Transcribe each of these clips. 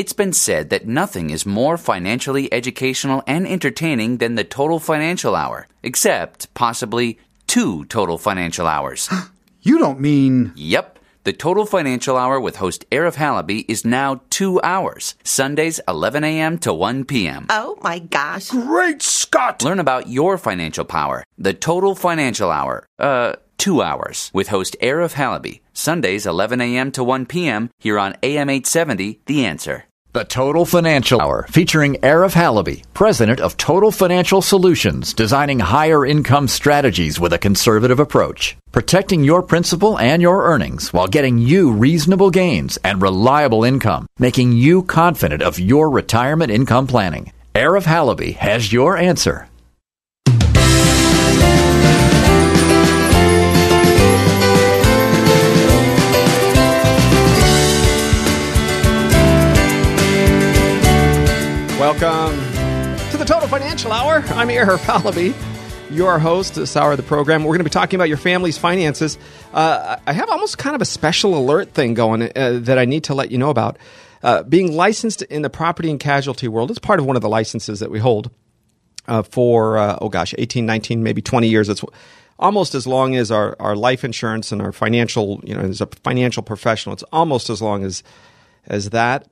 It's been said that nothing is more financially educational and entertaining than the Total Financial Hour, except possibly two Total Financial Hours. You don't mean. Yep. The Total Financial Hour with host Arif Halaby is now two hours, Sundays 11 a.m. to 1 p.m. Oh my gosh. Great Scott! Learn about your financial power. The Total Financial Hour. Uh, two hours with host Arif Halaby. Sundays 11 a.m. to 1 p.m. here on AM 870, The Answer. The Total Financial Hour, featuring Arif Halaby, president of Total Financial Solutions, designing higher income strategies with a conservative approach, protecting your principal and your earnings while getting you reasonable gains and reliable income, making you confident of your retirement income planning. Arif Halaby has your answer. Welcome to the Total Financial Hour. I'm Arif Halaby, your host this hour of the program. We're going to be talking about your family's finances. Uh, I have almost kind of a special alert thing going uh, that I need to let you know about. Uh, being licensed in the property and casualty world is part of one of the licenses that we hold uh, for, uh, oh gosh, 18, 19, maybe 20 years. It's almost as long as our, our life insurance and our financial, you know, as a financial professional, it's almost as long as, as that.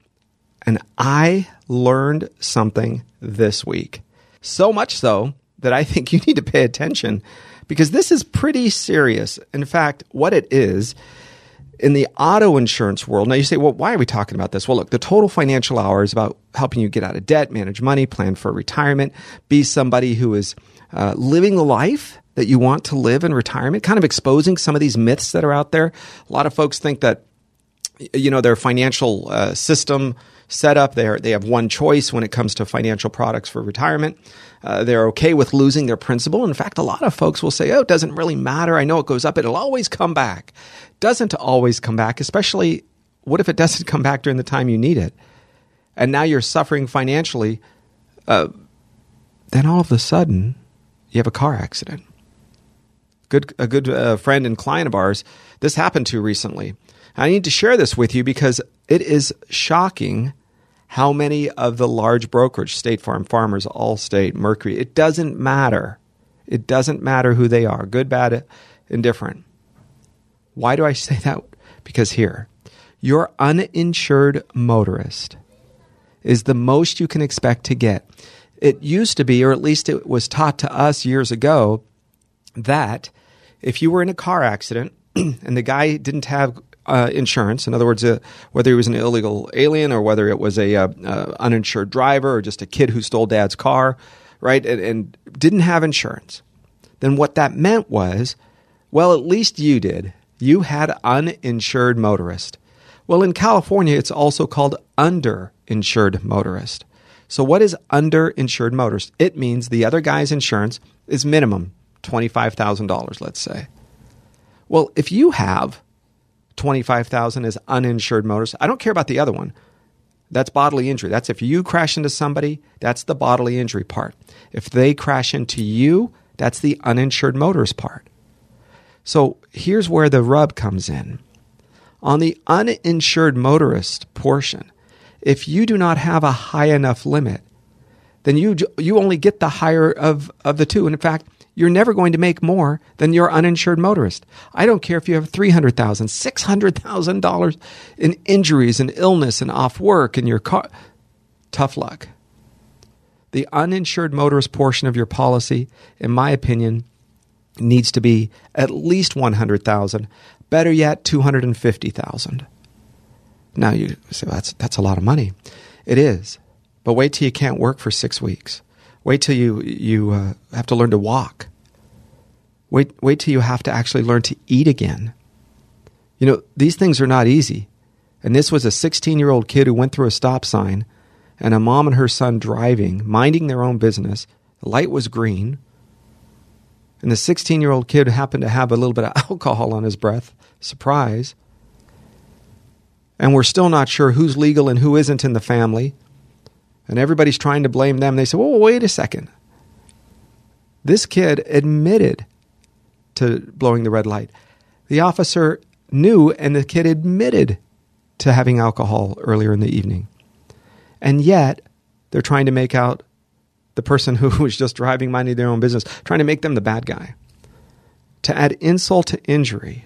And I learned something this week. So much so that I think you need to pay attention because this is pretty serious. In fact, what it is in the auto insurance world. Now you say, well, why are we talking about this? Well, look, the total financial hour is about helping you get out of debt, manage money, plan for retirement, be somebody who is uh, living the life that you want to live in retirement, kind of exposing some of these myths that are out there. A lot of folks think that, you know, their financial uh, system setup. They are, they have one choice when it comes to financial products for retirement. Uh, they're okay with losing their principal. In fact, a lot of folks will say, "Oh, it doesn't really matter. I know it goes up. It'll always come back." Doesn't always come back. Especially, what if it doesn't come back during the time you need it, and now you're suffering financially? Uh, then all of a sudden, you have a car accident. Good, a good uh, friend and client of ours. This happened to recently. I need to share this with you because it is shocking how many of the large brokerage, State Farm, Farmers, Allstate, Mercury, it doesn't matter. It doesn't matter who they are, good, bad, indifferent. Why do I say that? Because here, your uninsured motorist is the most you can expect to get. It used to be, or at least it was taught to us years ago, that if you were in a car accident and the guy didn't have uh, insurance. In other words, uh, whether he was an illegal alien or whether it was a uh, uh, uninsured driver or just a kid who stole dad's car, right, and, and didn't have insurance, then what that meant was, well, at least you did. You had uninsured motorist. Well, in California, it's also called underinsured motorist. So, what is underinsured motorist? It means the other guy's insurance is minimum $25,000, let's say. Well, if you have 25,000 is uninsured motorist. I don't care about the other one. That's bodily injury. That's if you crash into somebody, that's the bodily injury part. If they crash into you, that's the uninsured motorist part. So here's where the rub comes in. On the uninsured motorist portion, if you do not have a high enough limit, then you you only get the higher of, of the two. And in fact, you're never going to make more than your uninsured motorist. I don't care if you have $300,000, $600,000 in injuries and illness and off work and your car. Tough luck. The uninsured motorist portion of your policy, in my opinion, needs to be at least 100,000, better yet 250,000. Now you say well, that's that's a lot of money. It is. But wait till you can't work for 6 weeks. Wait till you you uh, have to learn to walk. Wait wait till you have to actually learn to eat again. You know, these things are not easy. And this was a 16-year-old kid who went through a stop sign and a mom and her son driving, minding their own business. The light was green. And the 16-year-old kid happened to have a little bit of alcohol on his breath. Surprise. And we're still not sure who's legal and who isn't in the family and everybody's trying to blame them. They say, well, wait a second. This kid admitted to blowing the red light. The officer knew, and the kid admitted to having alcohol earlier in the evening. And yet, they're trying to make out the person who was just driving, minding their own business, trying to make them the bad guy. To add insult to injury,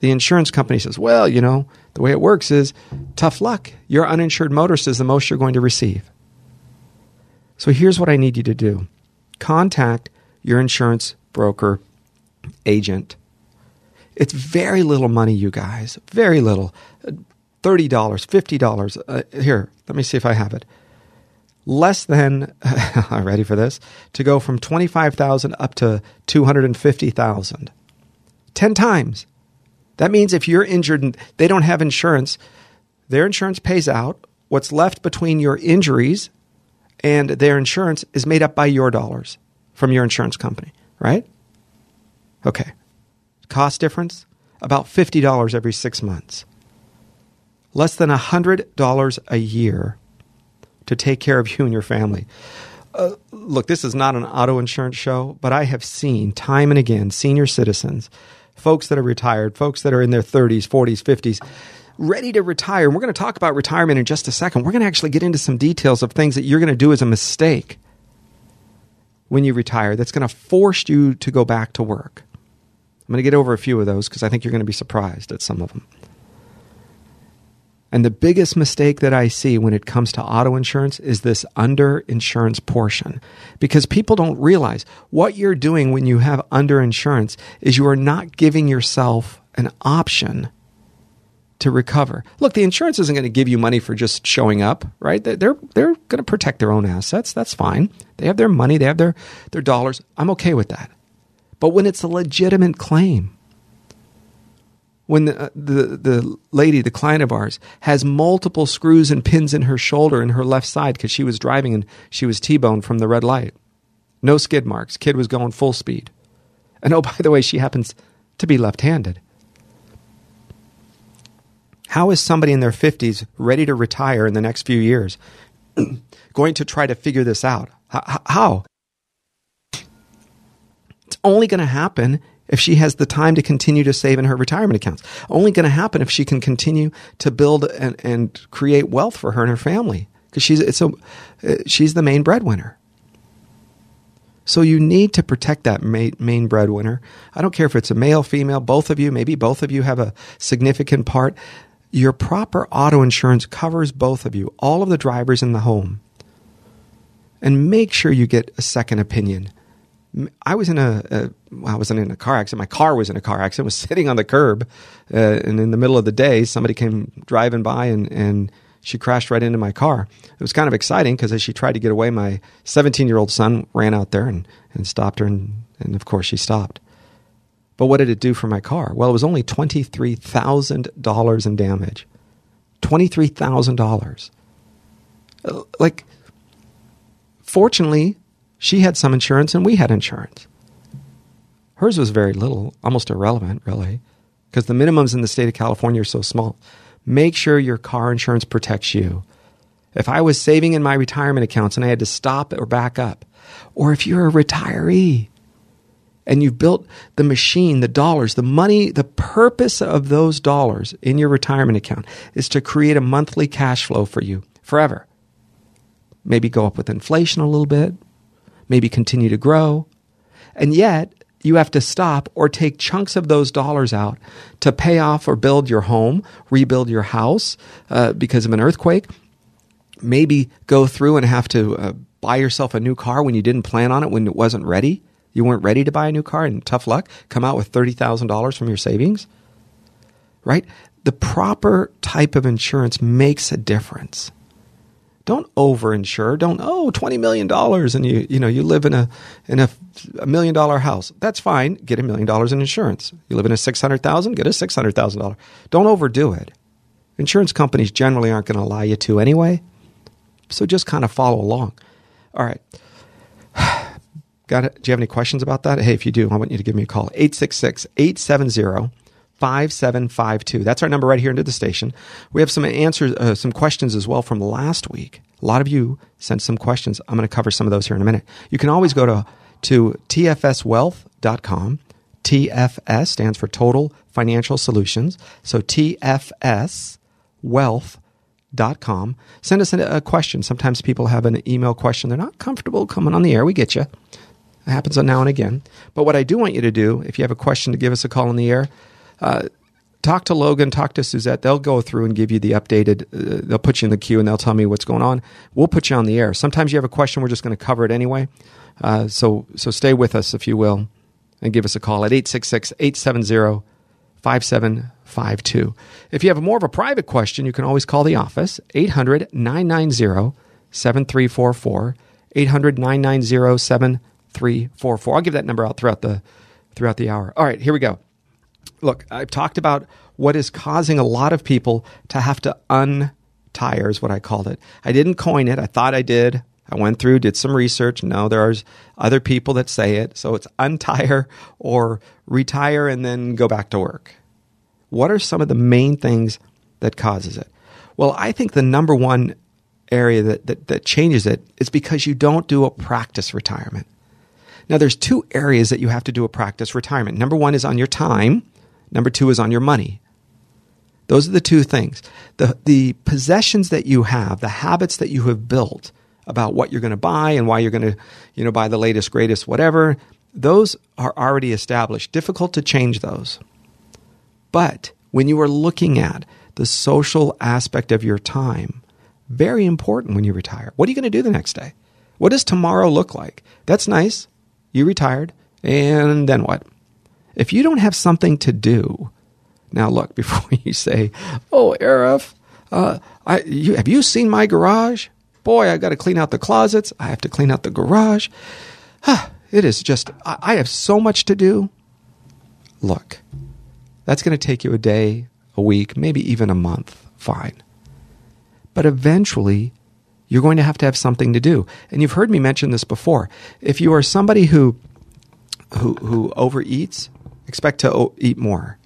the insurance company says, well, you know, the way it works is tough luck. Your uninsured motorist is the most you're going to receive. So here's what I need you to do contact your insurance broker agent. It's very little money, you guys. Very little. $30, $50. Uh, here, let me see if I have it. Less than, ready for this? To go from 25,000 up to 250,000. 10 times. That means if you're injured and they don't have insurance, their insurance pays out. What's left between your injuries and their insurance is made up by your dollars from your insurance company, right? Okay. Cost difference? About $50 every six months. Less than $100 a year to take care of you and your family. Uh, look, this is not an auto insurance show, but I have seen time and again senior citizens, folks that are retired, folks that are in their 30s, 40s, 50s, ready to retire. And we're going to talk about retirement in just a second. We're going to actually get into some details of things that you're going to do as a mistake when you retire that's going to force you to go back to work. I'm going to get over a few of those because I think you're going to be surprised at some of them. And the biggest mistake that I see when it comes to auto insurance is this under insurance portion. Because people don't realize what you're doing when you have under insurance is you are not giving yourself an option to recover. Look, the insurance isn't going to give you money for just showing up, right? They're they're, going to protect their own assets. That's fine. They have their money, they have their their dollars. I'm okay with that. But when it's a legitimate claim, when the, uh, the, the lady, the client of ours, has multiple screws and pins in her shoulder and her left side because she was driving and she was T-boned from the red light. No skid marks. Kid was going full speed. And oh, by the way, she happens to be left-handed. How is somebody in their 50s ready to retire in the next few years going to try to figure this out? How? It's only going to happen if she has the time to continue to save in her retirement accounts. Only going to happen if she can continue to build and, and create wealth for her and her family because she's it's a, uh, she's the main breadwinner. So you need to protect that main breadwinner. I don't care if it's a male, female, both of you, maybe both of you have a significant part. Your proper auto insurance covers both of you, all of the drivers in the home. And make sure you get a second opinion I was in a, a well, I wasn't in a car accident. My car was in a car accident. Was sitting on the curb, uh, and in the middle of the day, somebody came driving by, and and she crashed right into my car. It was kind of exciting because as she tried to get away, my 17 year old son ran out there and and stopped her, and and of course she stopped. But what did it do for my car? Well, it was only twenty three thousand dollars in damage. Twenty three thousand dollars. Uh, like, fortunately, she had some insurance and we had insurance. Hers was very little, almost irrelevant, really, because the minimums in the state of California are so small. Make sure your car insurance protects you. If I was saving in my retirement accounts and I had to stop or back up, or if you're a retiree and you've built the machine, the dollars, the money, the purpose of those dollars in your retirement account is to create a monthly cash flow for you forever. Maybe go up with inflation a little bit, maybe continue to grow. And yet, you have to stop or take chunks of those dollars out to pay off or build your home, rebuild your house uh, because of an earthquake. Maybe go through and have to uh, buy yourself a new car when you didn't plan on it, when it wasn't ready. You weren't ready to buy a new car, and tough luck, come out with $30,000 from your savings. Right? The proper type of insurance makes a difference don't overinsure. Don't oh twenty million dollars and you you know you live in a in a, a million dollar house. That's fine. Get a million dollars in insurance. You live in a six hundred thousand. Get a six hundred thousand dollar. Don't overdo it. Insurance companies generally aren't going to lie you to anyway. So just kind of follow along. All right. Got it? Do you have any questions about that? Hey, if you do, I want you to give me a call. 866 870 5752. That's our number right here into the station. We have some answers, uh, some questions as well from last week. A lot of you sent some questions. I'm going to cover some of those here in a minute. You can always go to, to tfswealth.com. TFS stands for Total Financial Solutions. So tfswealth.com com. Send us a question. Sometimes people have an email question. They're not comfortable coming on the air. We get you. It happens now and again. But what I do want you to do, if you have a question to give us a call on the air, uh, talk to Logan, talk to Suzette. They'll go through and give you the updated. Uh, they'll put you in the queue and they'll tell me what's going on. We'll put you on the air. Sometimes you have a question, we're just going to cover it anyway. Uh, so so stay with us if you will, and give us a call at 866-870-5752. If you have more of a private question, you can always call the office 800-990-7344. 800-990-7344. I'll give that number out throughout the throughout the hour. All right, here we go look, I've talked about what is causing a lot of people to have to untire, is what I called it. I didn't coin it. I thought I did. I went through, did some research. No, there are other people that say it. So it's untire or retire and then go back to work. What are some of the main things that causes it? Well, I think the number one area that, that, that changes it is because you don't do a practice retirement. Now, there's two areas that you have to do a practice retirement. Number one is on your time, Number two is on your money. Those are the two things. The, the possessions that you have, the habits that you have built about what you're going to buy and why you're going to, you know, buy the latest, greatest, whatever, those are already established. Difficult to change those. But when you are looking at the social aspect of your time, very important when you retire. What are you going to do the next day? What does tomorrow look like? That's nice. You retired. And then what? If you don't have something to do, now look, before you say, oh, Arif, uh, I, you, have you seen my garage? Boy, I got to clean out the closets. I have to clean out the garage. it is just, I, I have so much to do. Look, that's going to take you a day, a week, maybe even a month. Fine. But eventually, you're going to have to have something to do. And you've heard me mention this before. If you are somebody who who, who overeats, expect to eat more.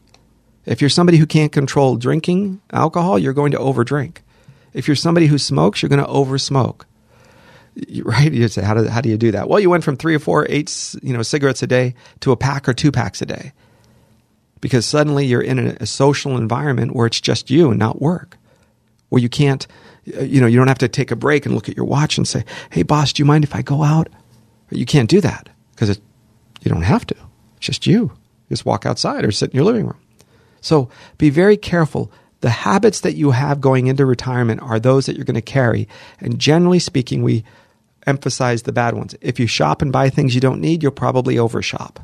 If you're somebody who can't control drinking alcohol, you're going to overdrink. If you're somebody who smokes, you're going to oversmoke. Right? You say, how do, how do you do that? Well, you went from three or four, eight, you know, cigarettes a day to a pack or two packs a day, because suddenly you're in a, a social environment where it's just you and not work, where you can't, Uh, you know, you don't have to take a break and look at your watch and say, "Hey, boss, do you mind if I go out?" You can't do that because you don't have to. It's just you. Just walk outside or sit in your living room. So be very careful. The habits that you have going into retirement are those that you're going to carry. And generally speaking, we emphasize the bad ones. If you shop and buy things you don't need, you'll probably overshop.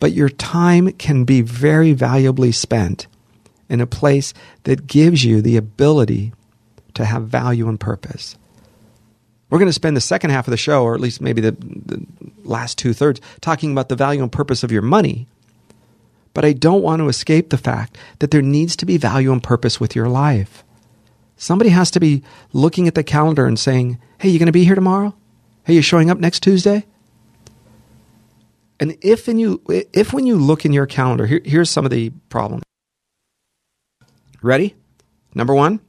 But your time can be very valuably spent in a place that gives you the ability to have value and purpose. We're going to spend the second half of the show, or at least maybe the, the last two thirds, talking about the value and purpose of your money. But I don't want to escape the fact that there needs to be value and purpose with your life. Somebody has to be looking at the calendar and saying, Hey, you going to be here tomorrow? Hey, you showing up next Tuesday? And if, and you, if when you look in your calendar, here, here's some of the problems. Ready? Number one,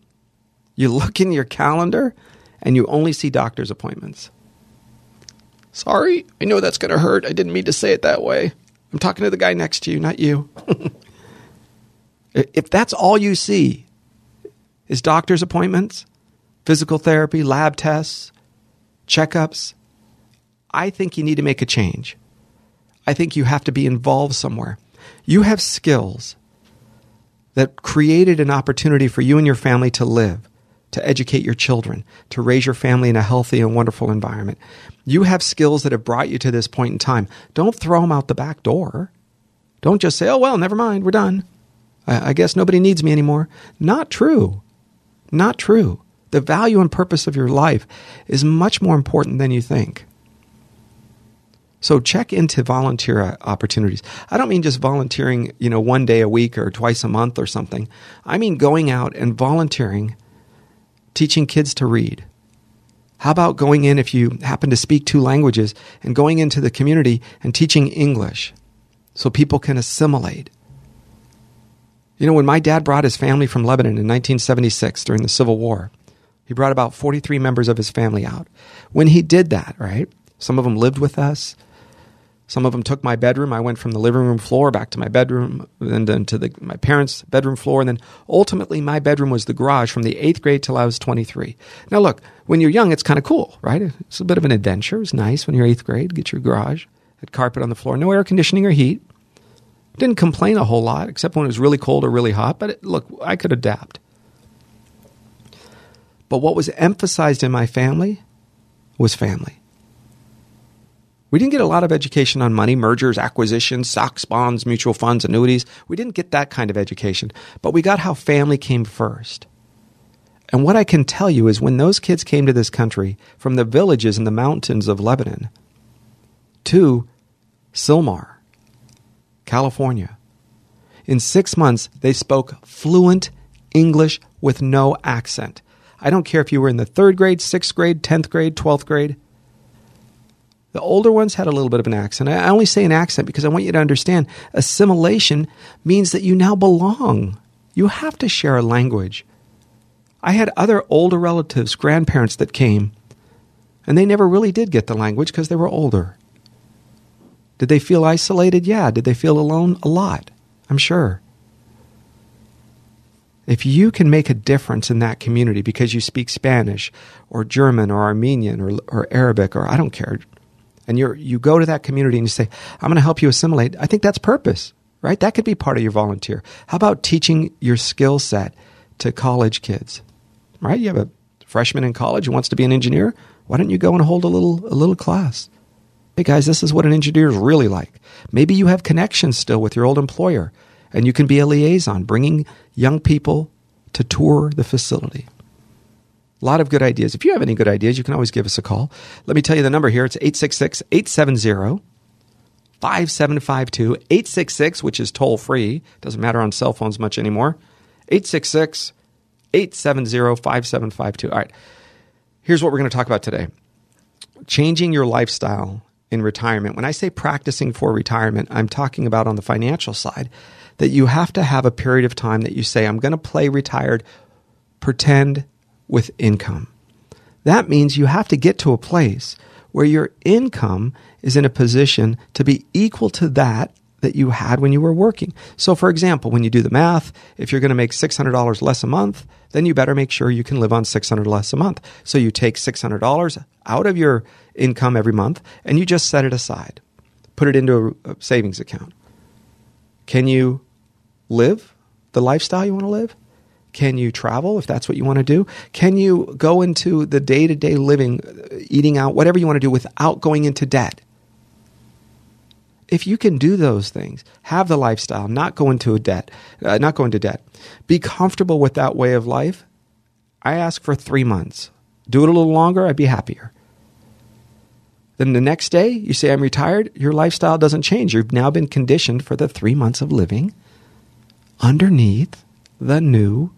you look in your calendar and you only see doctor's appointments. Sorry, I know that's going to hurt. I didn't mean to say it that way. I'm talking to the guy next to you, not you. if that's all you see is doctor's appointments, physical therapy, lab tests, checkups, I think you need to make a change. I think you have to be involved somewhere. You have skills that created an opportunity for you and your family to live to educate your children, to raise your family in a healthy and wonderful environment. You have skills that have brought you to this point in time. Don't throw them out the back door. Don't just say, oh, well, never mind, we're done. I, I guess nobody needs me anymore. Not true. Not true. The value and purpose of your life is much more important than you think. So check into volunteer uh, opportunities. I don't mean just volunteering, you know, one day a week or twice a month or something. I mean going out and volunteering teaching kids to read? How about going in if you happen to speak two languages and going into the community and teaching English so people can assimilate? You know, when my dad brought his family from Lebanon in 1976 during the Civil War, he brought about 43 members of his family out. When he did that, right, some of them lived with us, Some of them took my bedroom. I went from the living room floor back to my bedroom, and then to the, my parents' bedroom floor, and then ultimately my bedroom was the garage from the eighth grade till I was 23. Now, look, when you're young, it's kind of cool, right? It's a bit of an adventure. It's nice when you're eighth grade, get your garage, had carpet on the floor, no air conditioning or heat. Didn't complain a whole lot, except when it was really cold or really hot, but it, look, I could adapt. But what was emphasized in my family was family. We didn't get a lot of education on money, mergers, acquisitions, stocks, bonds, mutual funds, annuities. We didn't get that kind of education, but we got how family came first. And what I can tell you is when those kids came to this country from the villages in the mountains of Lebanon to Sylmar, California, in six months they spoke fluent English with no accent. I don't care if you were in the third grade, sixth grade, 10th grade, 12th grade. The older ones had a little bit of an accent. I only say an accent because I want you to understand assimilation means that you now belong. You have to share a language. I had other older relatives, grandparents that came, and they never really did get the language because they were older. Did they feel isolated? Yeah. Did they feel alone? A lot, I'm sure. If you can make a difference in that community because you speak Spanish or German or Armenian or, or Arabic or I don't care, and you you go to that community and you say, I'm going to help you assimilate, I think that's purpose, right? That could be part of your volunteer. How about teaching your skill set to college kids, right? You have a freshman in college who wants to be an engineer. Why don't you go and hold a little a little class? Hey guys, this is what an engineer is really like. Maybe you have connections still with your old employer, and you can be a liaison, bringing young people to tour the facility. A lot of good ideas. If you have any good ideas, you can always give us a call. Let me tell you the number here. It's 866 870 5752. 866, which is toll free. Doesn't matter on cell phones much anymore. 866 870 5752. All right. Here's what we're going to talk about today changing your lifestyle in retirement. When I say practicing for retirement, I'm talking about on the financial side that you have to have a period of time that you say, I'm going to play retired, pretend with income. That means you have to get to a place where your income is in a position to be equal to that that you had when you were working. So, for example, when you do the math, if you're going to make $600 less a month, then you better make sure you can live on $600 less a month. So you take $600 out of your income every month and you just set it aside. Put it into a savings account. Can you live the lifestyle you want to live? Can you travel if that's what you want to do? Can you go into the day to day living, eating out, whatever you want to do without going into debt? If you can do those things, have the lifestyle, not go into a debt, uh, not go into debt, be comfortable with that way of life, I ask for three months. Do it a little longer, I'd be happier. Then the next day, you say, I'm retired, your lifestyle doesn't change. You've now been conditioned for the three months of living underneath the new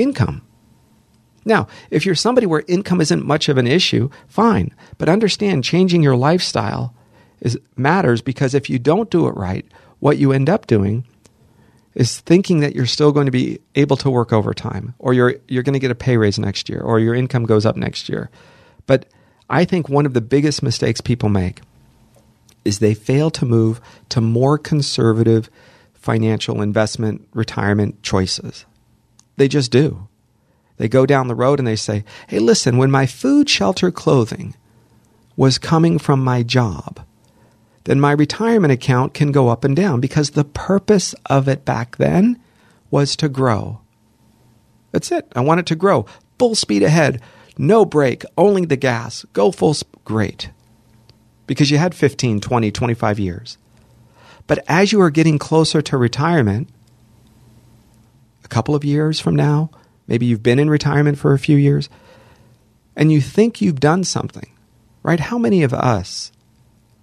income. Now, if you're somebody where income isn't much of an issue, fine. But understand changing your lifestyle is matters because if you don't do it right, what you end up doing is thinking that you're still going to be able to work overtime or you're you're going to get a pay raise next year or your income goes up next year. But I think one of the biggest mistakes people make is they fail to move to more conservative financial investment retirement choices. They just do. They go down the road and they say, hey, listen, when my food, shelter, clothing was coming from my job, then my retirement account can go up and down because the purpose of it back then was to grow. That's it. I want it to grow. Full speed ahead. No brake, only the gas. Go full speed. Great. Because you had 15, 20, 25 years. But as you are getting closer to retirement, couple of years from now, maybe you've been in retirement for a few years, and you think you've done something, right? How many of us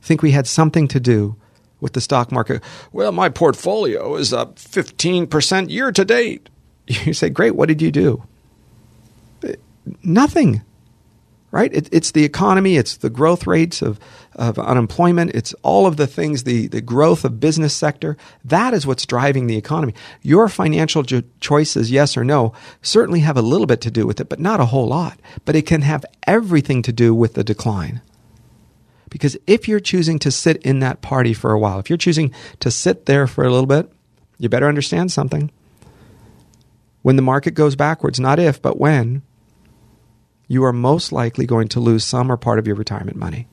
think we had something to do with the stock market? Well, my portfolio is up 15% year to date. You say, Great, what did you do? Nothing right? It, it's the economy, it's the growth rates of, of unemployment, it's all of the things, the, the growth of business sector. That is what's driving the economy. Your financial jo- choices, yes or no, certainly have a little bit to do with it, but not a whole lot. But it can have everything to do with the decline. Because if you're choosing to sit in that party for a while, if you're choosing to sit there for a little bit, you better understand something. When the market goes backwards, not if, but when, you are most likely going to lose some or part of your retirement money.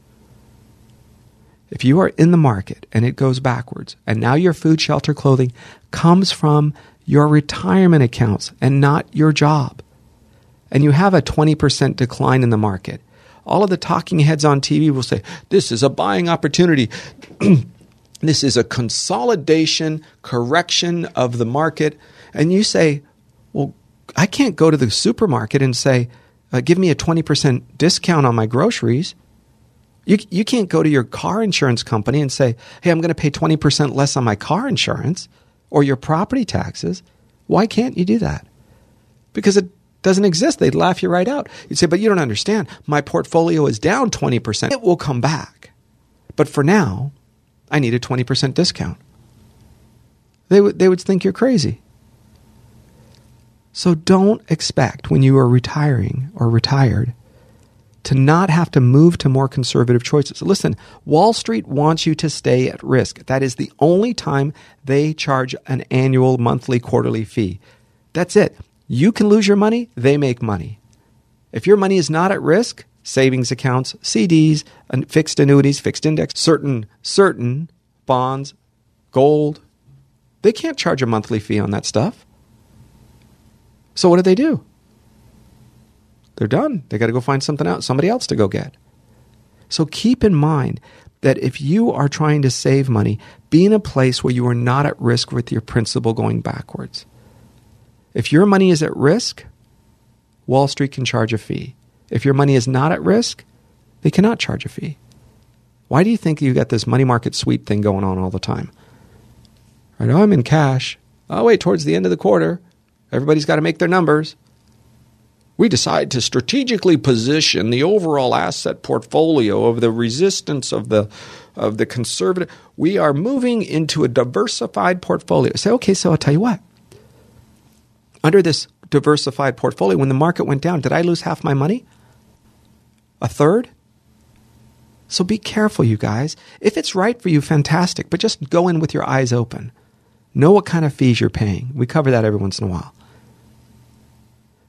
If you are in the market and it goes backwards, and now your food, shelter, clothing comes from your retirement accounts and not your job, and you have a 20% decline in the market, all of the talking heads on TV will say, This is a buying opportunity. this is a consolidation, correction of the market. And you say, Well, I can't go to the supermarket and say, uh, Give me a 20% discount on my groceries. You, you can't go to your car insurance company and say, Hey, I'm going to pay 20% less on my car insurance or your property taxes. Why can't you do that? Because it doesn't exist. They'd laugh you right out. You'd say, but you don't understand. My portfolio is down 20%. It will come back. But for now, I need a 20% discount. They, w- they would think you're crazy. So don't expect when you are retiring or retired to not have to move to more conservative choices. Listen, Wall Street wants you to stay at risk. That is the only time they charge an annual, monthly, quarterly fee. That's it. You can lose your money, they make money. If your money is not at risk, savings accounts, CDs, fixed annuities, fixed index, certain certain bonds, gold, they can't charge a monthly fee on that stuff. So what do they do? They're done. They got to go find something else, somebody else to go get. So keep in mind that if you are trying to save money, be in a place where you are not at risk with your principal going backwards. If your money is at risk, Wall Street can charge a fee. If your money is not at risk, they cannot charge a fee. Why do you think you got this money market sweep thing going on all the time? I know I'm in cash. Oh, wait, towards the end of the quarter, everybody's got to make their numbers. We decide to strategically position the overall asset portfolio of the resistance of the of the conservative. We are moving into a diversified portfolio. Say, okay, so I'll tell you what under this diversified portfolio, when the market went down, did I lose half my money? A third? So be careful, you guys. If it's right for you, fantastic, but just go in with your eyes open. Know what kind of fees you're paying. We cover that every once in a while.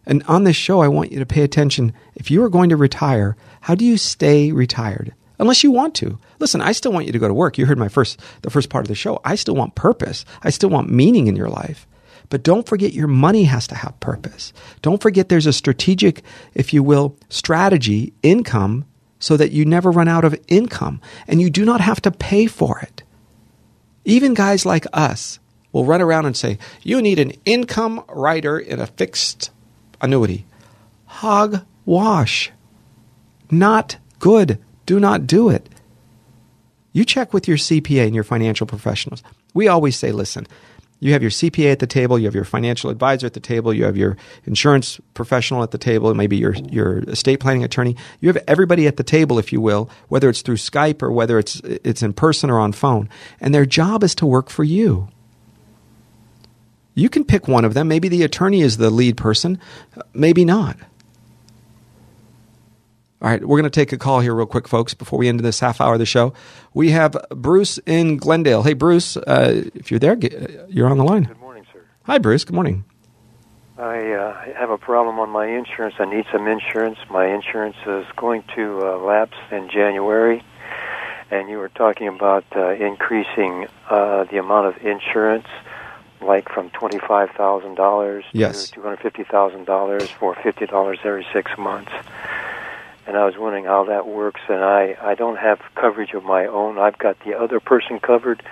And on this show, I want you to pay attention. If you are going to retire, how do you stay retired? Unless you want to. Listen, I still want you to go to work. You heard my first the first part of the show. I still want purpose. I still want meaning in your life. But don't forget your money has to have purpose. Don't forget there's a strategic, if you will, strategy, income, so that you never run out of income and you do not have to pay for it. Even guys like us will run around and say, You need an income rider in a fixed annuity. Hogwash. Not good. Do not do it. You check with your CPA and your financial professionals. We always say, listen, you have your CPA at the table, you have your financial advisor at the table, you have your insurance professional at the table, maybe your your estate planning attorney. You have everybody at the table, if you will, whether it's through Skype or whether it's it's in person or on phone, and their job is to work for you. You can pick one of them. Maybe the attorney is the lead person, maybe not. All right, we're going to take a call here, real quick, folks, before we end this half hour of the show. We have Bruce in Glendale. Hey, Bruce, uh, if you're there, get, you're on the line. Good morning, sir. Hi, Bruce. Good morning. I uh, have a problem on my insurance. I need some insurance. My insurance is going to uh, lapse in January, and you were talking about uh, increasing uh, the amount of insurance, like from twenty-five thousand dollars yes. to two hundred fifty thousand dollars for fifty dollars every six months and I was wondering how that works. And I I don't have coverage of my own. I've got the other person covered,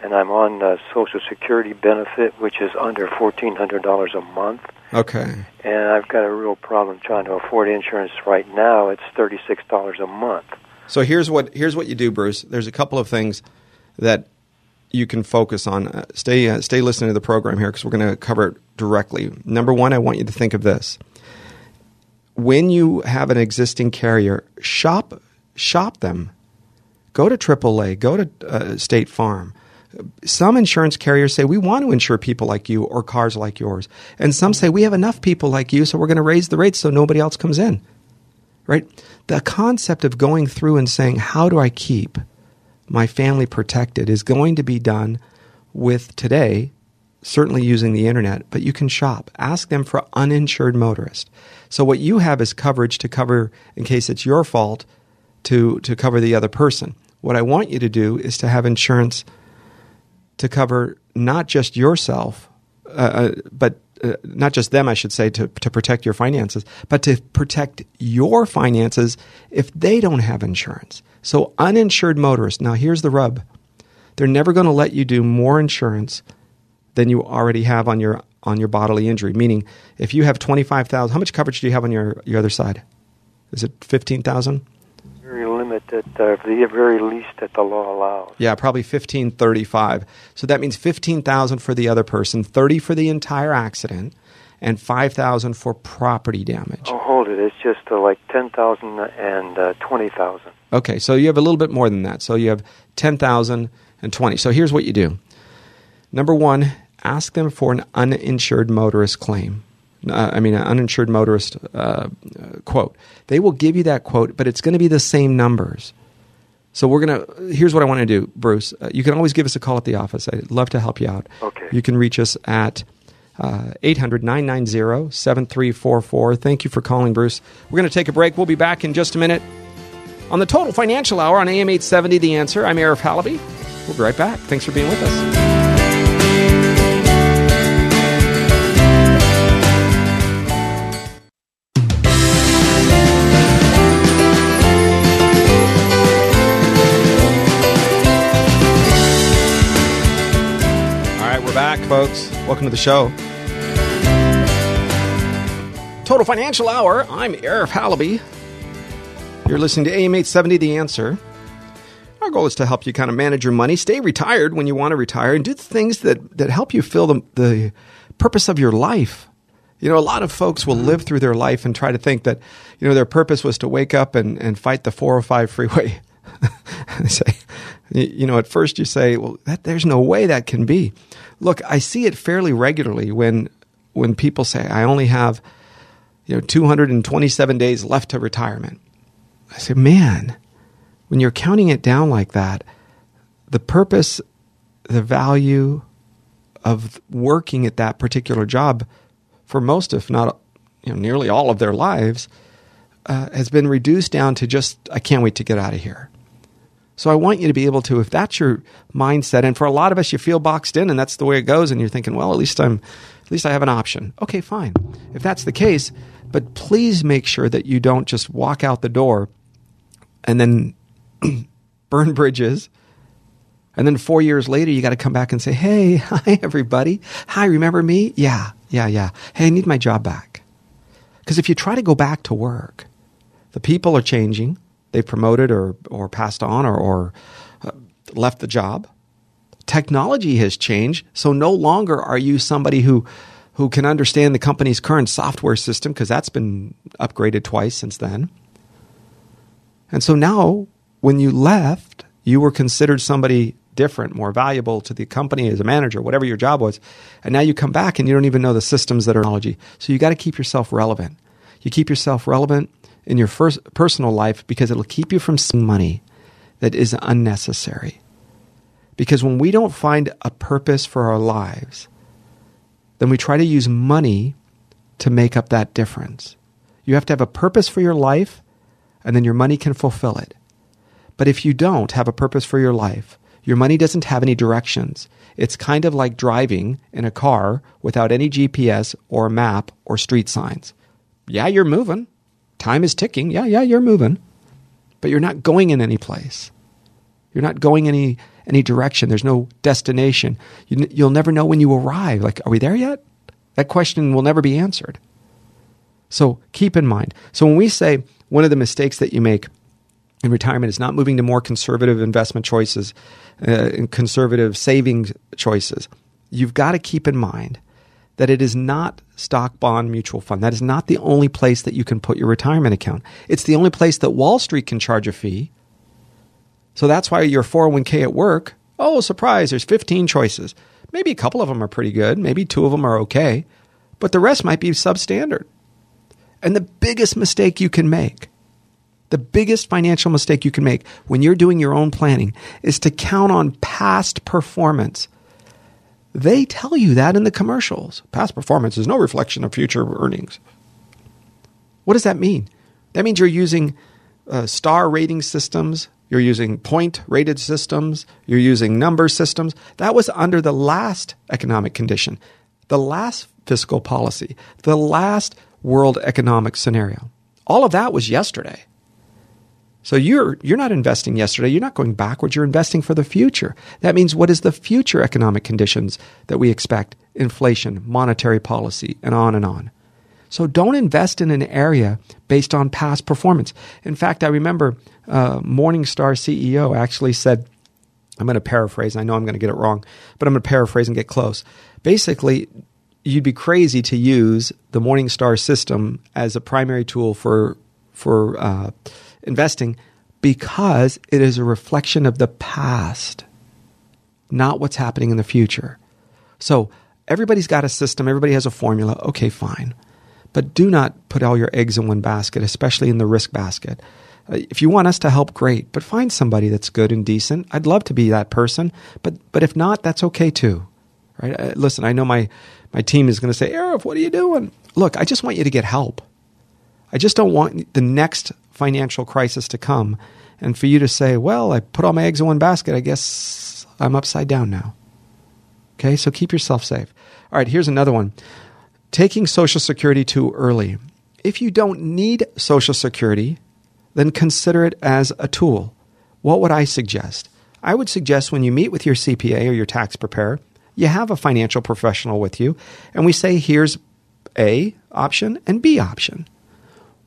and I'm on the Social Security benefit, which is under fourteen hundred dollars a month. Okay. And I've got a real problem trying to afford insurance right now. It's thirty six dollars a month. So here's what here's what you do, Bruce. There's a couple of things that you can focus on. Uh, stay uh, stay listening to the program here because we're going to cover it directly. Number one, I want you to think of this when you have an existing carrier, shop shop them. Go to AAA. Go to uh, State Farm. Some insurance carriers say we want to insure people like you or cars like yours, and some say we have enough people like you, so we're going to raise the rates so nobody else comes in. right? The concept of going through and saying, how do I keep my family protected is going to be done with today, certainly using the internet, but you can shop. Ask them for uninsured motorist. So what you have is coverage to cover in case it's your fault to, to cover the other person. What I want you to do is to have insurance to cover not just yourself, uh, uh but uh, not just them, I should say, to, to protect your finances, but to protect your finances if they don't have insurance. So, uninsured motorists, now here's the rub they're never going to let you do more insurance than you already have on your on your bodily injury. Meaning, if you have twenty five thousand, how much coverage do you have on your your other side? Is it fifteen thousand? Limited, uh, the very least that the law allows. Yeah, probably fifteen thirty five. So that means fifteen thousand for the other person, thirty for the entire accident, and five thousand for property damage. Oh, hold it! It's just uh, like ten thousand and uh, twenty thousand. Okay, so you have a little bit more than that. So you have ten thousand and twenty. So here's what you do. Number one, ask them for an uninsured motorist claim. Uh, I mean, an uninsured motorist uh, quote. They will give you that quote, but it's going to be the same numbers. So we're going to, here's what I want to do, Bruce. Uh, you can always give us a call at the office. I'd love to help you out. Okay. You can reach us at uh, 800 990 7344. Thank you for calling, Bruce. We're going to take a break. We'll be back in just a minute. On the Total Financial Hour on AM 870, The Answer, I'm Arif Halaby. We'll be right back. Thanks for being with us. Folks. Welcome to the show. Total Financial Hour. I'm Arif Halaby. You're listening to AM 870 The Answer. Our goal is to help you kind of manage your money, stay retired when you want to retire, and do the things that, that help you fill the, the purpose of your life. You know, a lot of folks will live through their life and try to think that, you know, their purpose was to wake up and, and fight the 405 freeway. they say, you know, at first you say, well, that, there's no way that can be. Look, I see it fairly regularly when when people say, I only have, you know, 227 days left to retirement. I say, man, when you're counting it down like that, the purpose, the value of working at that particular job for most, if not you know, nearly all of their lives, uh, has been reduced down to just, I can't wait to get out of here. So I want you to be able to, if that's your mindset, and for a lot of us, you feel boxed in, and that's the way it goes, and you're thinking, well, at least I'm, at least I have an option. Okay, fine. If that's the case, but please make sure that you don't just walk out the door and then burn bridges. And then four years later, you got to come back and say, Hey, hi, everybody. Hi, remember me? Yeah, yeah, yeah. Hey, I need my job back. Because if you try to go back to work, the people are changing, they've promoted or, or passed on or, or uh, left the job. Technology has changed, so no longer are you somebody who who can understand the company's current software system because that's been upgraded twice since then. And so now, when you left, you were considered somebody different, more valuable to the company as a manager, whatever your job was. And now you come back and you don't even know the systems that are technology. So you got to keep yourself relevant. You keep yourself relevant in your first personal life because it'll keep you from spending money that is unnecessary. Because when we don't find a purpose for our lives, then we try to use money to make up that difference. You have to have a purpose for your life, and then your money can fulfill it. But if you don't have a purpose for your life, your money doesn't have any directions. It's kind of like driving in a car without any GPS or map or street signs. Yeah, you're moving, Time is ticking. Yeah, yeah, you're moving. But you're not going in any place. You're not going any any direction. There's no destination. You, you'll never know when you arrive. Like, are we there yet? That question will never be answered. So keep in mind. So when we say one of the mistakes that you make in retirement is not moving to more conservative investment choices uh, and conservative savings choices, you've got to keep in mind that it is not stock bond mutual fund. That is not the only place that you can put your retirement account. It's the only place that Wall Street can charge a fee. So that's why your 401k at work, oh, surprise, there's 15 choices. Maybe a couple of them are pretty good, maybe two of them are okay, but the rest might be substandard. And the biggest mistake you can make The biggest financial mistake you can make when you're doing your own planning is to count on past performance. They tell you that in the commercials. Past performance is no reflection of future earnings. What does that mean? That means you're using uh, star rating systems, you're using point rated systems, you're using number systems. That was under the last economic condition, the last fiscal policy, the last world economic scenario. All of that was yesterday. So you're you're not investing yesterday, you're not going backwards, you're investing for the future. That means what is the future economic conditions that we expect? Inflation, monetary policy, and on and on. So don't invest in an area based on past performance. In fact, I remember uh, Morningstar CEO actually said, I'm going to paraphrase, I know I'm going to get it wrong, but I'm going to paraphrase and get close. Basically, you'd be crazy to use the Morningstar system as a primary tool for for uh, investing because it is a reflection of the past, not what's happening in the future. So everybody's got a system, everybody has a formula. Okay, fine. But do not put all your eggs in one basket, especially in the risk basket. Uh, if you want us to help, great, but find somebody that's good and decent. I'd love to be that person, but but if not, that's okay too. Right? Uh, listen, I know my my team is going to say, "Arif, what are you doing?" Look, I just want you to get help. I just don't want the next financial crisis to come and for you to say, well, I put all my eggs in one basket. I guess I'm upside down now. Okay, so keep yourself safe. All right, here's another one taking Social Security too early. If you don't need Social Security, then consider it as a tool. What would I suggest? I would suggest when you meet with your CPA or your tax preparer, you have a financial professional with you, and we say, here's A option and B option.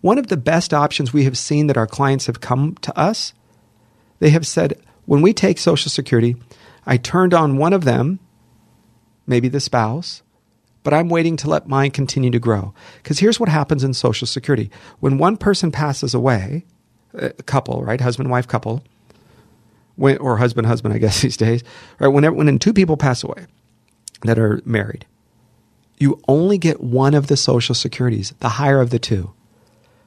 One of the best options we have seen that our clients have come to us, they have said, when we take Social Security, I turned on one of them, maybe the spouse, but I'm waiting to let mine continue to grow. Because here's what happens in Social Security when one person passes away, a couple, right? Husband, wife couple, when, or husband, husband, I guess these days, right? Whenever, when two people pass away that are married, you only get one of the Social Securities, the higher of the two.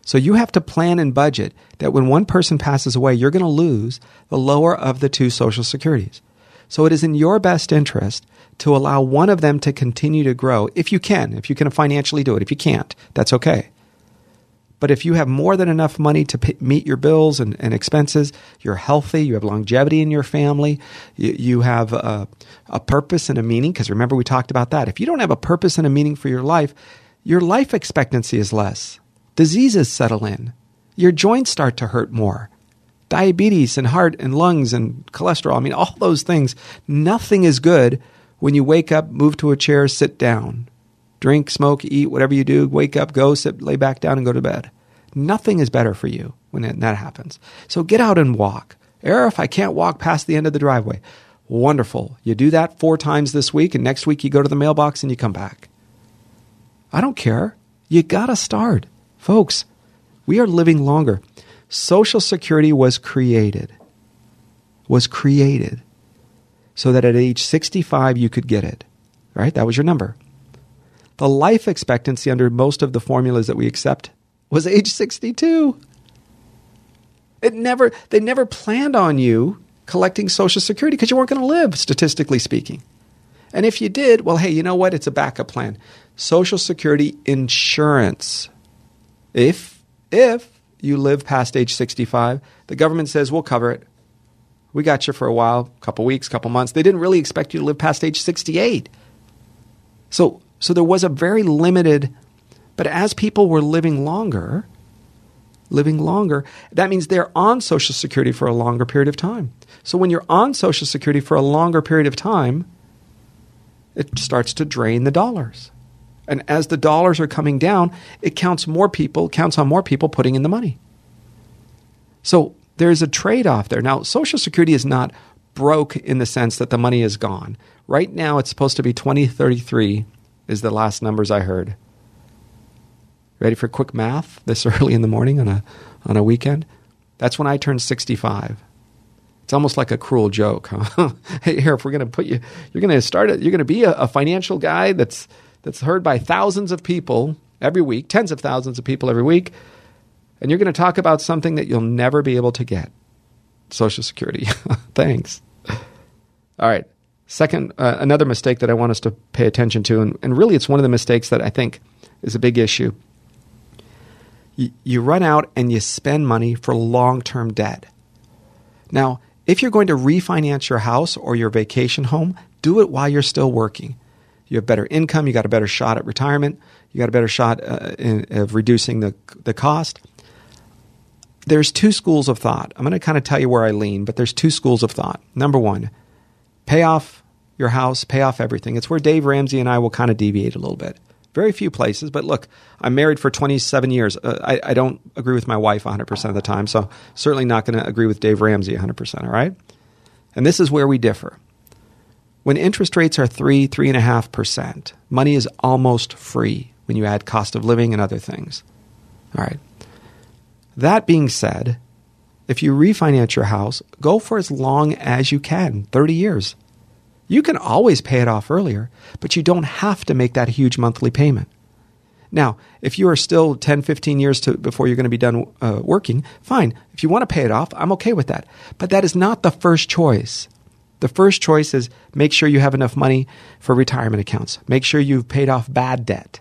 So you have to plan and budget that when one person passes away, you're going to lose the lower of the two Social Securities. So it is in your best interest to allow one of them to continue to grow if you can, if you can financially do it. If you can't, that's okay. But if you have more than enough money to pay, meet your bills and, and, expenses, you're healthy, you have longevity in your family, you, you have a, a purpose and a meaning, because remember we talked about that. If you don't have a purpose and a meaning for your life, your life expectancy is less diseases settle in. Your joints start to hurt more. Diabetes and heart and lungs and cholesterol. I mean, all those things. Nothing is good when you wake up, move to a chair, sit down, drink, smoke, eat, whatever you do, wake up, go, sit, lay back down, and go to bed. Nothing is better for you when that happens. So get out and walk. Arif, I can't walk past the end of the driveway. Wonderful. You do that four times this week, and next week you go to the mailbox and you come back. I don't care. You got to start. Folks, we are living longer. Social Security was created, was created so that at age 65 you could get it, right? That was your number. The life expectancy under most of the formulas that we accept was age 62. It never, they never planned on you collecting Social Security because you weren't going to live, statistically speaking. And if you did, well, hey, you know what? It's a backup plan. Social Security insurance if if you live past age 65, the government says we'll cover it. We got you for a while, a couple weeks, couple months. They didn't really expect you to live past age 68. So so there was a very limited but as people were living longer, living longer, that means they're on Social Security for a longer period of time. So when you're on Social Security for a longer period of time, it starts to drain the dollars. And as the dollars are coming down, it counts more people, counts on more people putting in the money. So there's a trade off there. Now, Social Security is not broke in the sense that the money is gone. Right now, it's supposed to be 2033, is the last numbers I heard. Ready for quick math this early in the morning on a, on a weekend? That's when I turned 65. It's almost like a cruel joke, huh? hey, here, if we're going to put you, you're going to start it, you're going to be a, a financial guy that's that's heard by thousands of people every week, tens of thousands of people every week. And you're going to talk about something that you'll never be able to get Social Security. Thanks. All right. Second, uh, another mistake that I want us to pay attention to, and, and really it's one of the mistakes that I think is a big issue. You, run out and you spend money for long term debt. Now, if you're going to refinance your house or your vacation home, do it while you're still working. You have better income, you got a better shot at retirement, you got a better shot uh, in, of reducing the, the cost. There's two schools of thought. I'm going to kind of tell you where I lean, but there's two schools of thought. Number one, pay off your house, pay off everything. It's where Dave Ramsey and I will kind of deviate a little bit. Very few places, but look, I'm married for 27 years. Uh, I, I, don't agree with my wife 100% of the time, so certainly not going to agree with Dave Ramsey 100%, all right? And this is where we differ. When interest rates are 3, 3.5%, money is almost free when you add cost of living and other things. All right. That being said, if you refinance your house, go for as long as you can 30 years. You can always pay it off earlier, but you don't have to make that huge monthly payment. Now, if you are still 10, 15 years to, before you're going to be done uh, working, fine. If you want to pay it off, I'm okay with that. But that is not the first choice. The first choice is make sure you have enough money for retirement accounts. Make sure you've paid off bad debt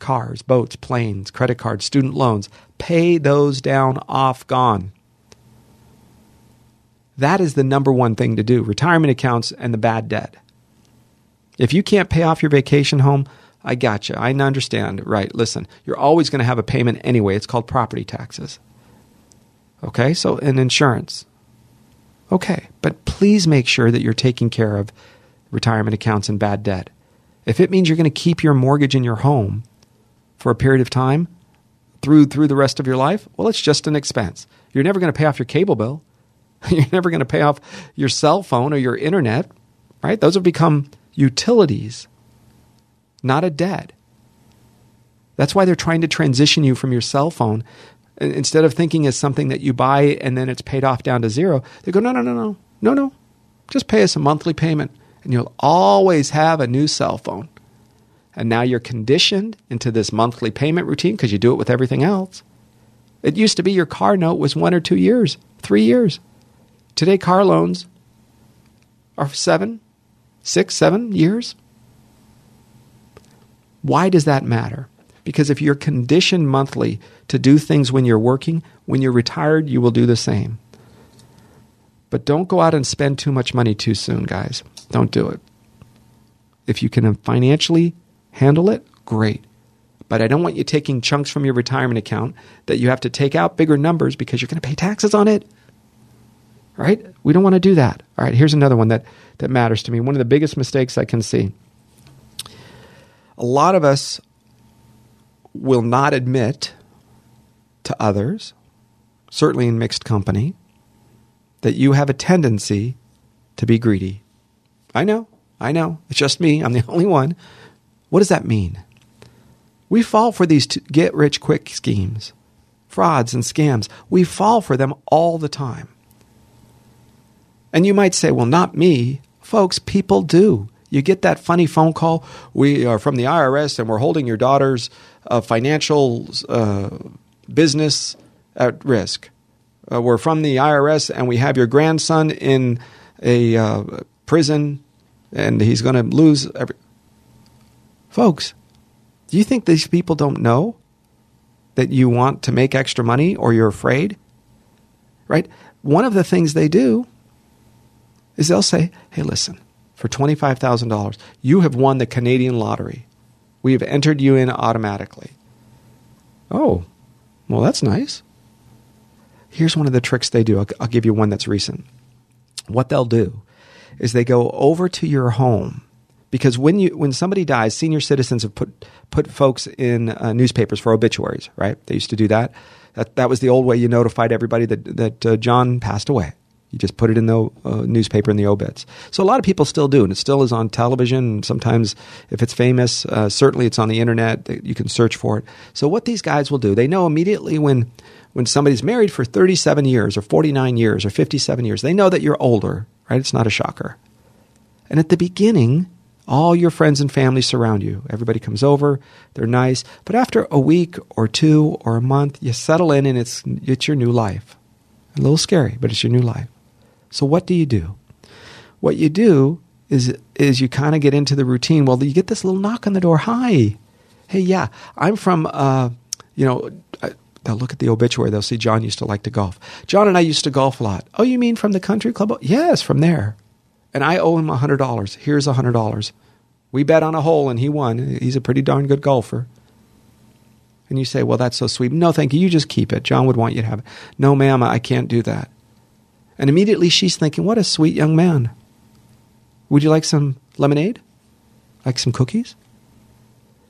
cars, boats, planes, credit cards, student loans. Pay those down, off, gone. That is the number one thing to do retirement accounts and the bad debt. If you can't pay off your vacation home, I got you. I understand. Right. Listen, you're always going to have a payment anyway. It's called property taxes. Okay. So, and insurance. Okay. But please make sure that you're taking care of retirement accounts and bad debt. If it means you're going to keep your mortgage in your home for a period of time through through the rest of your life, well, it's just an expense. You're never going to pay off your cable bill. You're never going to pay off your cell phone or your internet, right? Those have become utilities, not a debt. That's why they're trying to transition you from your cell phone. Instead of thinking as something that you buy and then it's paid off down to zero, they go, no, no, no, no, no, no. Just pay us a monthly payment and you'll always have a new cell phone. And now you're conditioned into this monthly payment routine because you do it with everything else. It used to be your car note was one or two years, three years. Today, car loans are seven, six, seven years. Why does that matter? Because if you're conditioned monthly to do things when you're working, when you're retired, you will do the same. But don't go out and spend too much money too soon, guys. Don't do it. If you can financially handle it, great. But I don't want you taking chunks from your retirement account that you have to take out bigger numbers because you're going to pay taxes on it right? We don't want to do that. All right, here's another one that, that matters to me. One of the biggest mistakes I can see. A lot of us will not admit to others, certainly in mixed company, that you have a tendency to be greedy. I know, I know. It's just me. I'm the only one. What does that mean? We fall for these get rich quick schemes, frauds, and scams. We fall for them all the time. And you might say, well, not me. Folks, people do. You get that funny phone call. We are from the IRS and we're holding your daughter's uh, financial uh, business at risk. Uh, we're from the IRS and we have your grandson in a uh, prison and he's going to lose every. Folks, do you think these people don't know that you want to make extra money or you're afraid? Right? One of the things they do is they'll say, hey, listen, for $25,000, you have won the Canadian lottery. We have entered you in automatically. Oh, well, that's nice. Here's one of the tricks they do. I'll, I'll give you one that's recent. What they'll do is they go over to your home because when you when somebody dies, senior citizens have put put folks in uh, newspapers for obituaries, right? They used to do that. That that was the old way you notified everybody that that uh, John passed away. You just put it in the uh, newspaper in the obits. So a lot of people still do, and it still is on television. Sometimes, if it's famous, uh, certainly it's on the internet. You can search for it. So what these guys will do, they know immediately when when somebody's married for 37 years or 49 years or 57 years, they know that you're older, right? It's not a shocker. And at the beginning All your friends and family surround you. Everybody comes over. They're nice. But after a week or two or a month, you settle in and it's, it's your new life. A little scary, but it's your new life. So what do you do? What you do is, is you kind of get into the routine. Well, you get this little knock on the door. Hi. Hey, yeah, I'm from, uh, you know, they'll look at the obituary. They'll see John used to like to golf. John and I used to golf a lot. Oh, you mean from the country club? Yes, from there and I owe him a $100. Here's a $100. We bet on a hole and he won. He's a pretty darn good golfer. And you say, well, that's so sweet. No, thank you. You just keep it. John would want you to have it. No, ma'am, I can't do that. And immediately she's thinking, what a sweet young man. Would you like some lemonade? Like some cookies?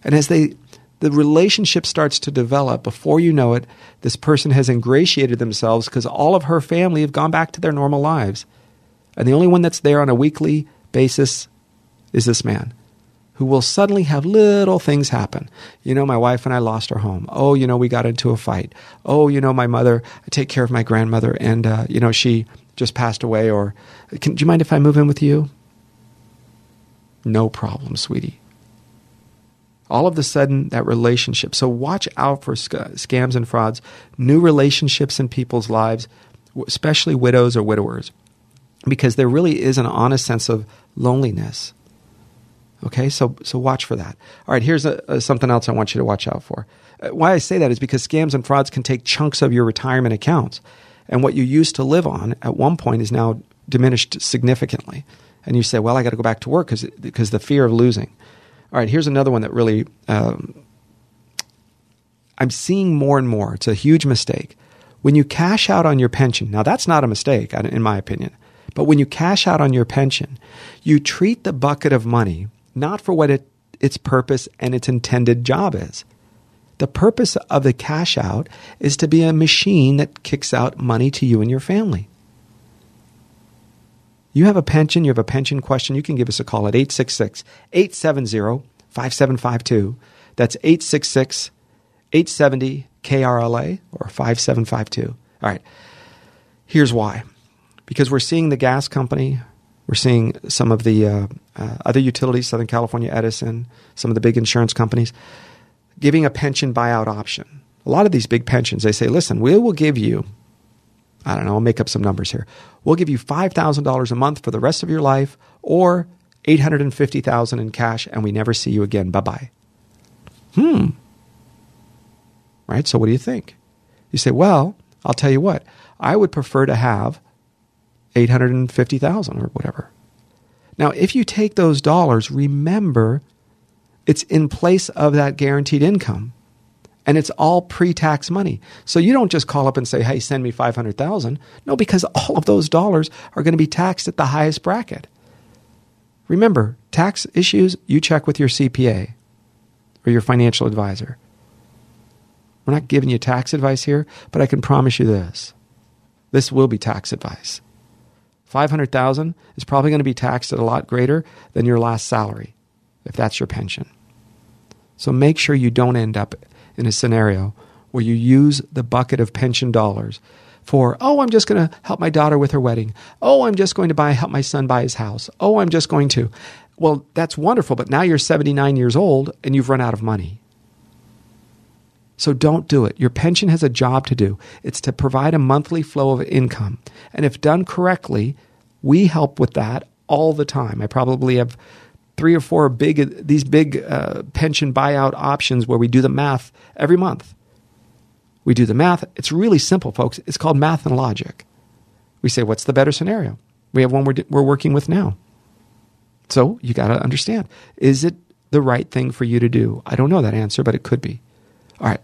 And as they, the relationship starts to develop, before you know it, this person has ingratiated themselves because all of her family have gone back to their normal lives. And the only one that's there on a weekly basis is this man who will suddenly have little things happen. You know, my wife and I lost our home. Oh, you know, we got into a fight. Oh, you know, my mother, I take care of my grandmother and, uh, you know, she just passed away. Or, can, do you mind if I move in with you? No problem, sweetie. All of a sudden, that relationship. So watch out for sc- scams and frauds, new relationships in people's lives, especially widows or widowers because there really is an honest sense of loneliness. Okay, so so watch for that. All right, here's a, a, something else I want you to watch out for. Uh, why I say that is because scams and frauds can take chunks of your retirement accounts, and what you used to live on at one point is now diminished significantly. And you say, "Well, I got to go back to work because because the fear of losing." All right, here's another one that really um, I'm seeing more and more. It's a huge mistake when you cash out on your pension. Now, that's not a mistake, in my opinion. But when you cash out on your pension, you treat the bucket of money not for what it, its purpose and its intended job is. The purpose of the cash out is to be a machine that kicks out money to you and your family. You have a pension, you have a pension question, you can give us a call at 866 870 5752. That's 866 870 KRLA or 5752. All right. Here's why because we're seeing the gas company, we're seeing some of the uh, uh, other utilities, Southern California Edison, some of the big insurance companies, giving a pension buyout option. A lot of these big pensions, they say, listen, we will give you, I don't know, I'll make up some numbers here. We'll give you $5,000 a month for the rest of your life or 850000 in cash and we never see you again. Bye bye. Hmm. Right? So what do you think? You say, well, I'll tell you what, I would prefer to have 850,000 or whatever. Now, if you take those dollars, remember it's in place of that guaranteed income and it's all pre-tax money. So you don't just call up and say, "Hey, send me 500,000." No, because all of those dollars are going to be taxed at the highest bracket. Remember, tax issues you check with your CPA or your financial advisor. We're not giving you tax advice here, but I can promise you this. This will be tax advice. 500,000 is probably going to be taxed at a lot greater than your last salary if that's your pension. So make sure you don't end up in a scenario where you use the bucket of pension dollars for, oh, I'm just going to help my daughter with her wedding. Oh, I'm just going to buy help my son buy his house. Oh, I'm just going to. Well, that's wonderful, but now you're 79 years old and you've run out of money. So don't do it. Your pension has a job to do. It's to provide a monthly flow of income. And if done correctly, we help with that all the time. I probably have three or four big these big uh, pension buyout options where we do the math every month. We do the math. It's really simple, folks. It's called math and logic. We say, what's the better scenario? We have one we're, we're working with now. So you got to understand is it the right thing for you to do? I don't know that answer, but it could be. All right.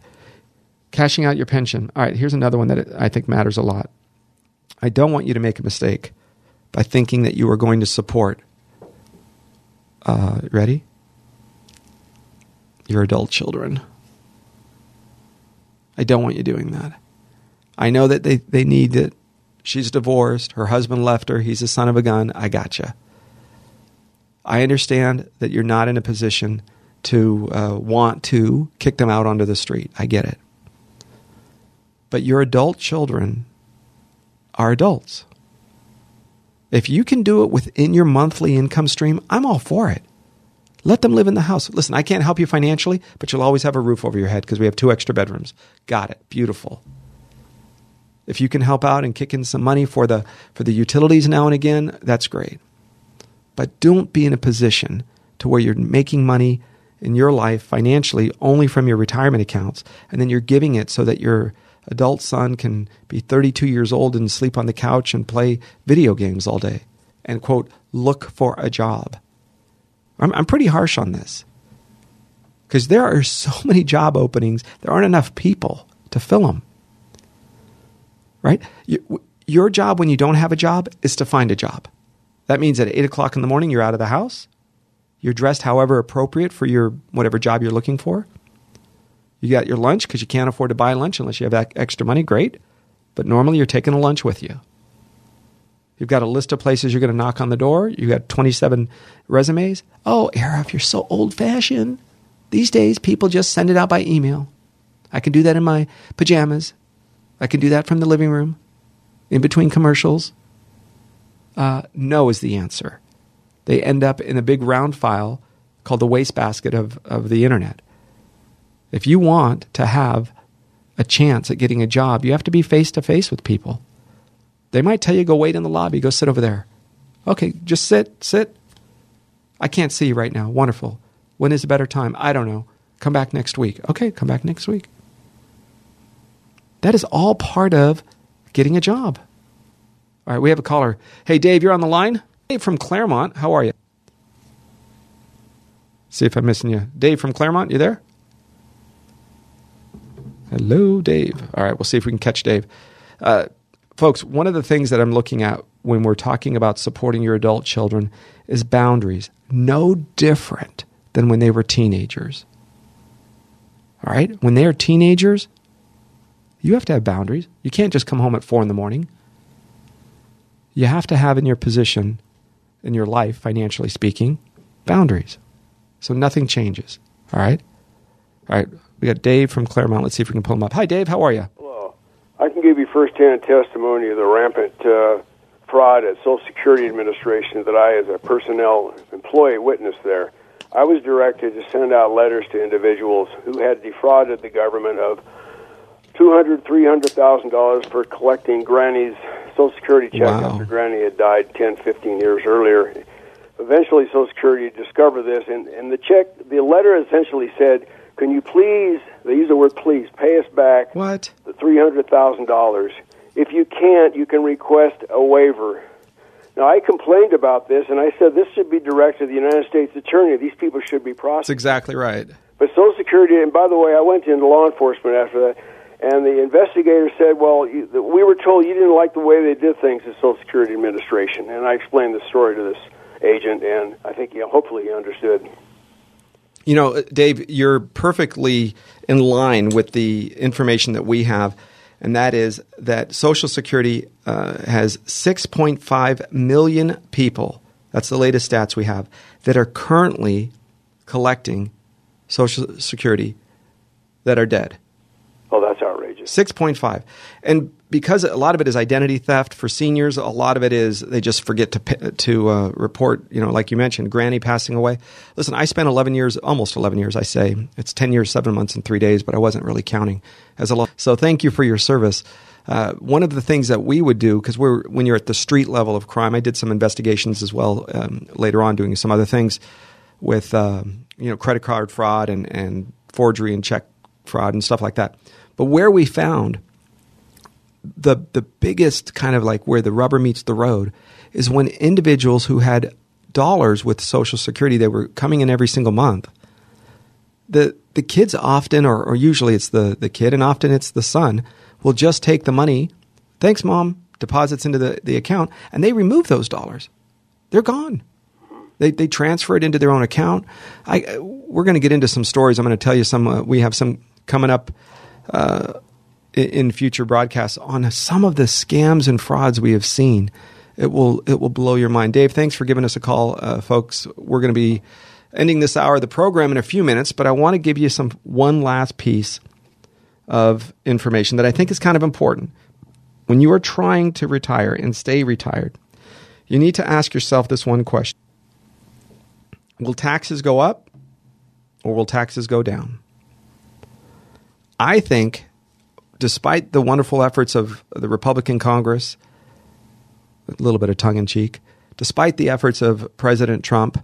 Cashing out your pension. All right, here's another one that I think matters a lot. I don't want you to make a mistake by thinking that you are going to support. Uh, ready? Your adult children. I don't want you doing that. I know that they, they need it. She's divorced. Her husband left her. He's a son of a gun. I gotcha. I understand that you're not in a position to uh, want to kick them out onto the street. I get it. But your adult children are adults. If you can do it within your monthly income stream, I'm all for it. Let them live in the house. Listen, I can't help you financially, but you'll always have a roof over your head because we have two extra bedrooms. Got it. Beautiful. If you can help out and kick in some money for the for the utilities now and again, that's great. But don't be in a position to where you're making money in your life financially only from your retirement accounts and then you're giving it so that your adult son can be 32 years old and sleep on the couch and play video games all day and quote look for a job. I'm, I'm pretty harsh on this because there are so many job openings, there aren't enough people to fill them. Right? You, your job when you don't have a job is to find a job. That means at 8 o'clock in the morning, you're out of the house. You're dressed however appropriate for your whatever job you're looking for. You got your lunch because you can't afford to buy lunch unless you have extra money. Great. But normally you're taking a lunch with you. You've got a list of places you're going to knock on the door. You've got 27 resumes. Oh, Arif, you're so old fashioned. These days, people just send it out by email. I can do that in my pajamas. I can do that from the living room, in between commercials. Uh, no is the answer. They end up in a big round file called the wastebasket of, of the internet. If you want to have a chance at getting a job, you have to be face to face with people. They might tell you, go wait in the lobby, go sit over there. Okay, just sit, sit. I can't see you right now. Wonderful. When is a better time? I don't know. Come back next week. Okay, come back next week. That is all part of getting a job. All right, we have a caller. Hey, Dave, you're on the line? Dave from Claremont. How are you? See if I'm missing you. Dave from Claremont, you there? Hello, Dave. All right, we'll see if we can catch Dave. Uh, Folks, one of the things that I'm looking at when we're talking about supporting your adult children is boundaries. No different than when they were teenagers. All right? When they are teenagers, you have to have boundaries. You can't just come home at four in the morning. You have to have in your position, in your life, financially speaking, boundaries. So nothing changes. All right? All right. We got Dave from Claremont. Let's see if we can pull him up. Hi, Dave. How are you? Hello. I can give you firsthand testimony of the rampant uh, fraud at Social Security Administration that I, as a personnel employee, witnessed there. I was directed to send out letters to individuals who had defrauded the government of two hundred, three hundred thousand dollars for collecting Granny's Social Security check Wow. after Granny had died 10, 15 years earlier. Eventually, Social Security discovered this, and, and the check, the letter essentially said, "Can you please?" They use the word "please." Pay us back What? the three hundred thousand dollars. If you can't, you can request a waiver. Now, I complained about this, and I said this should be directed to the United States Attorney. These people should be That's exactly right. But Social Security, and by the way, I went into law enforcement after that, and the investigator said, "Well, you, we were told you didn't like the way they did things at Social Security Administration." And I explained the story to this agent, and I think, you know, hopefully, he understood. You know, Dave, you're perfectly in line with the information that we have, and that is that Social Security uh, has 6.5 million people. That's the latest stats we have that are currently collecting Social Security that are dead. Oh, 6.5. And because a lot of it is identity theft for seniors, a lot of it is they just forget to to uh, report, you know, like you mentioned, granny passing away. Listen, I spent 11 years, almost 11 years, I say. It's 10 years, 7 months and 3 days, but I wasn't really counting as a lot. So thank you for your service. Uh, one of the things that we would do, because we're when you're at the street level of crime, I did some investigations as well um, later on, doing some other things with um, you know credit card fraud and, and forgery and check fraud and stuff like that. But where we found the the biggest kind of like where the rubber meets the road is when individuals who had dollars with Social Security, they were coming in every single month. The the kids often, or, or usually it's the the kid, and often it's the son, will just take the money. Thanks, mom. Deposits into the, the account, and they remove those dollars. They're gone. They they transfer it into their own account. I we're going to get into some stories. I'm going to tell you some. Uh, we have some coming up uh, in, future broadcasts on some of the scams and frauds we have seen. It will it will blow your mind. Dave, thanks for giving us a call, uh, folks. We're going to be ending this hour of the program in a few minutes, but I want to give you some one last piece of information that I think is kind of important. When you are trying to retire and stay retired, you need to ask yourself this one question Will taxes go up or will taxes go down? I think, despite the wonderful efforts of the Republican Congress, a little bit of tongue in cheek, despite the efforts of President Trump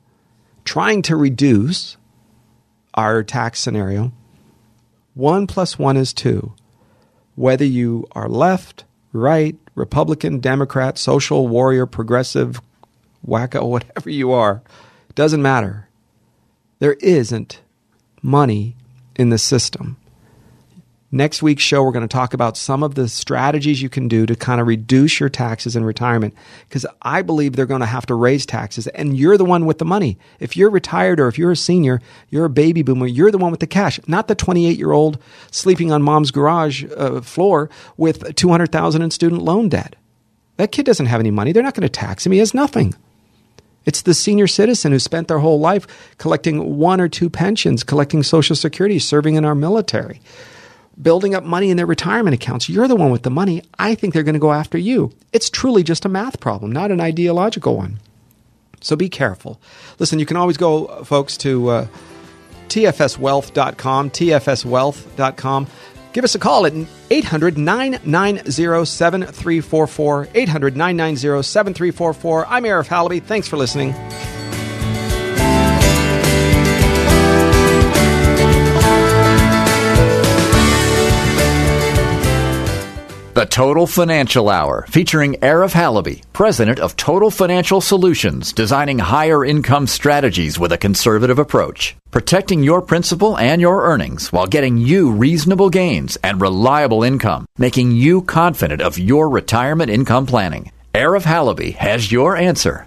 trying to reduce our tax scenario, one plus one is two. Whether you are left, right, Republican, Democrat, social warrior, progressive, wacko, whatever you are, doesn't matter. There isn't money in the system. Next week's show, we're going to talk about some of the strategies you can do to kind of reduce your taxes in retirement because I believe they're going to have to raise taxes and you're the one with the money. If you're retired or if you're a senior, you're a baby boomer, you're the one with the cash, not the 28 year old sleeping on mom's garage uh, floor with 200,000 in student loan debt. That kid doesn't have any money. They're not going to tax him. He has nothing. It's the senior citizen who spent their whole life collecting one or two pensions, collecting Social Security, serving in our military building up money in their retirement accounts. You're the one with the money. I think they're going to go after you. It's truly just a math problem, not an ideological one. So be careful. Listen, you can always go, folks, to uh, tfswealth.com, tfswealth.com. Give us a call at 800 990 7344. 800 990 7344. I'm Arif Halaby. Thanks for listening. Total Financial Hour, featuring Arif Halaby, president of Total Financial Solutions, designing higher income strategies with a conservative approach, protecting your principal and your earnings while getting you reasonable gains and reliable income, making you confident of your retirement income planning. Arif Halaby has your answer.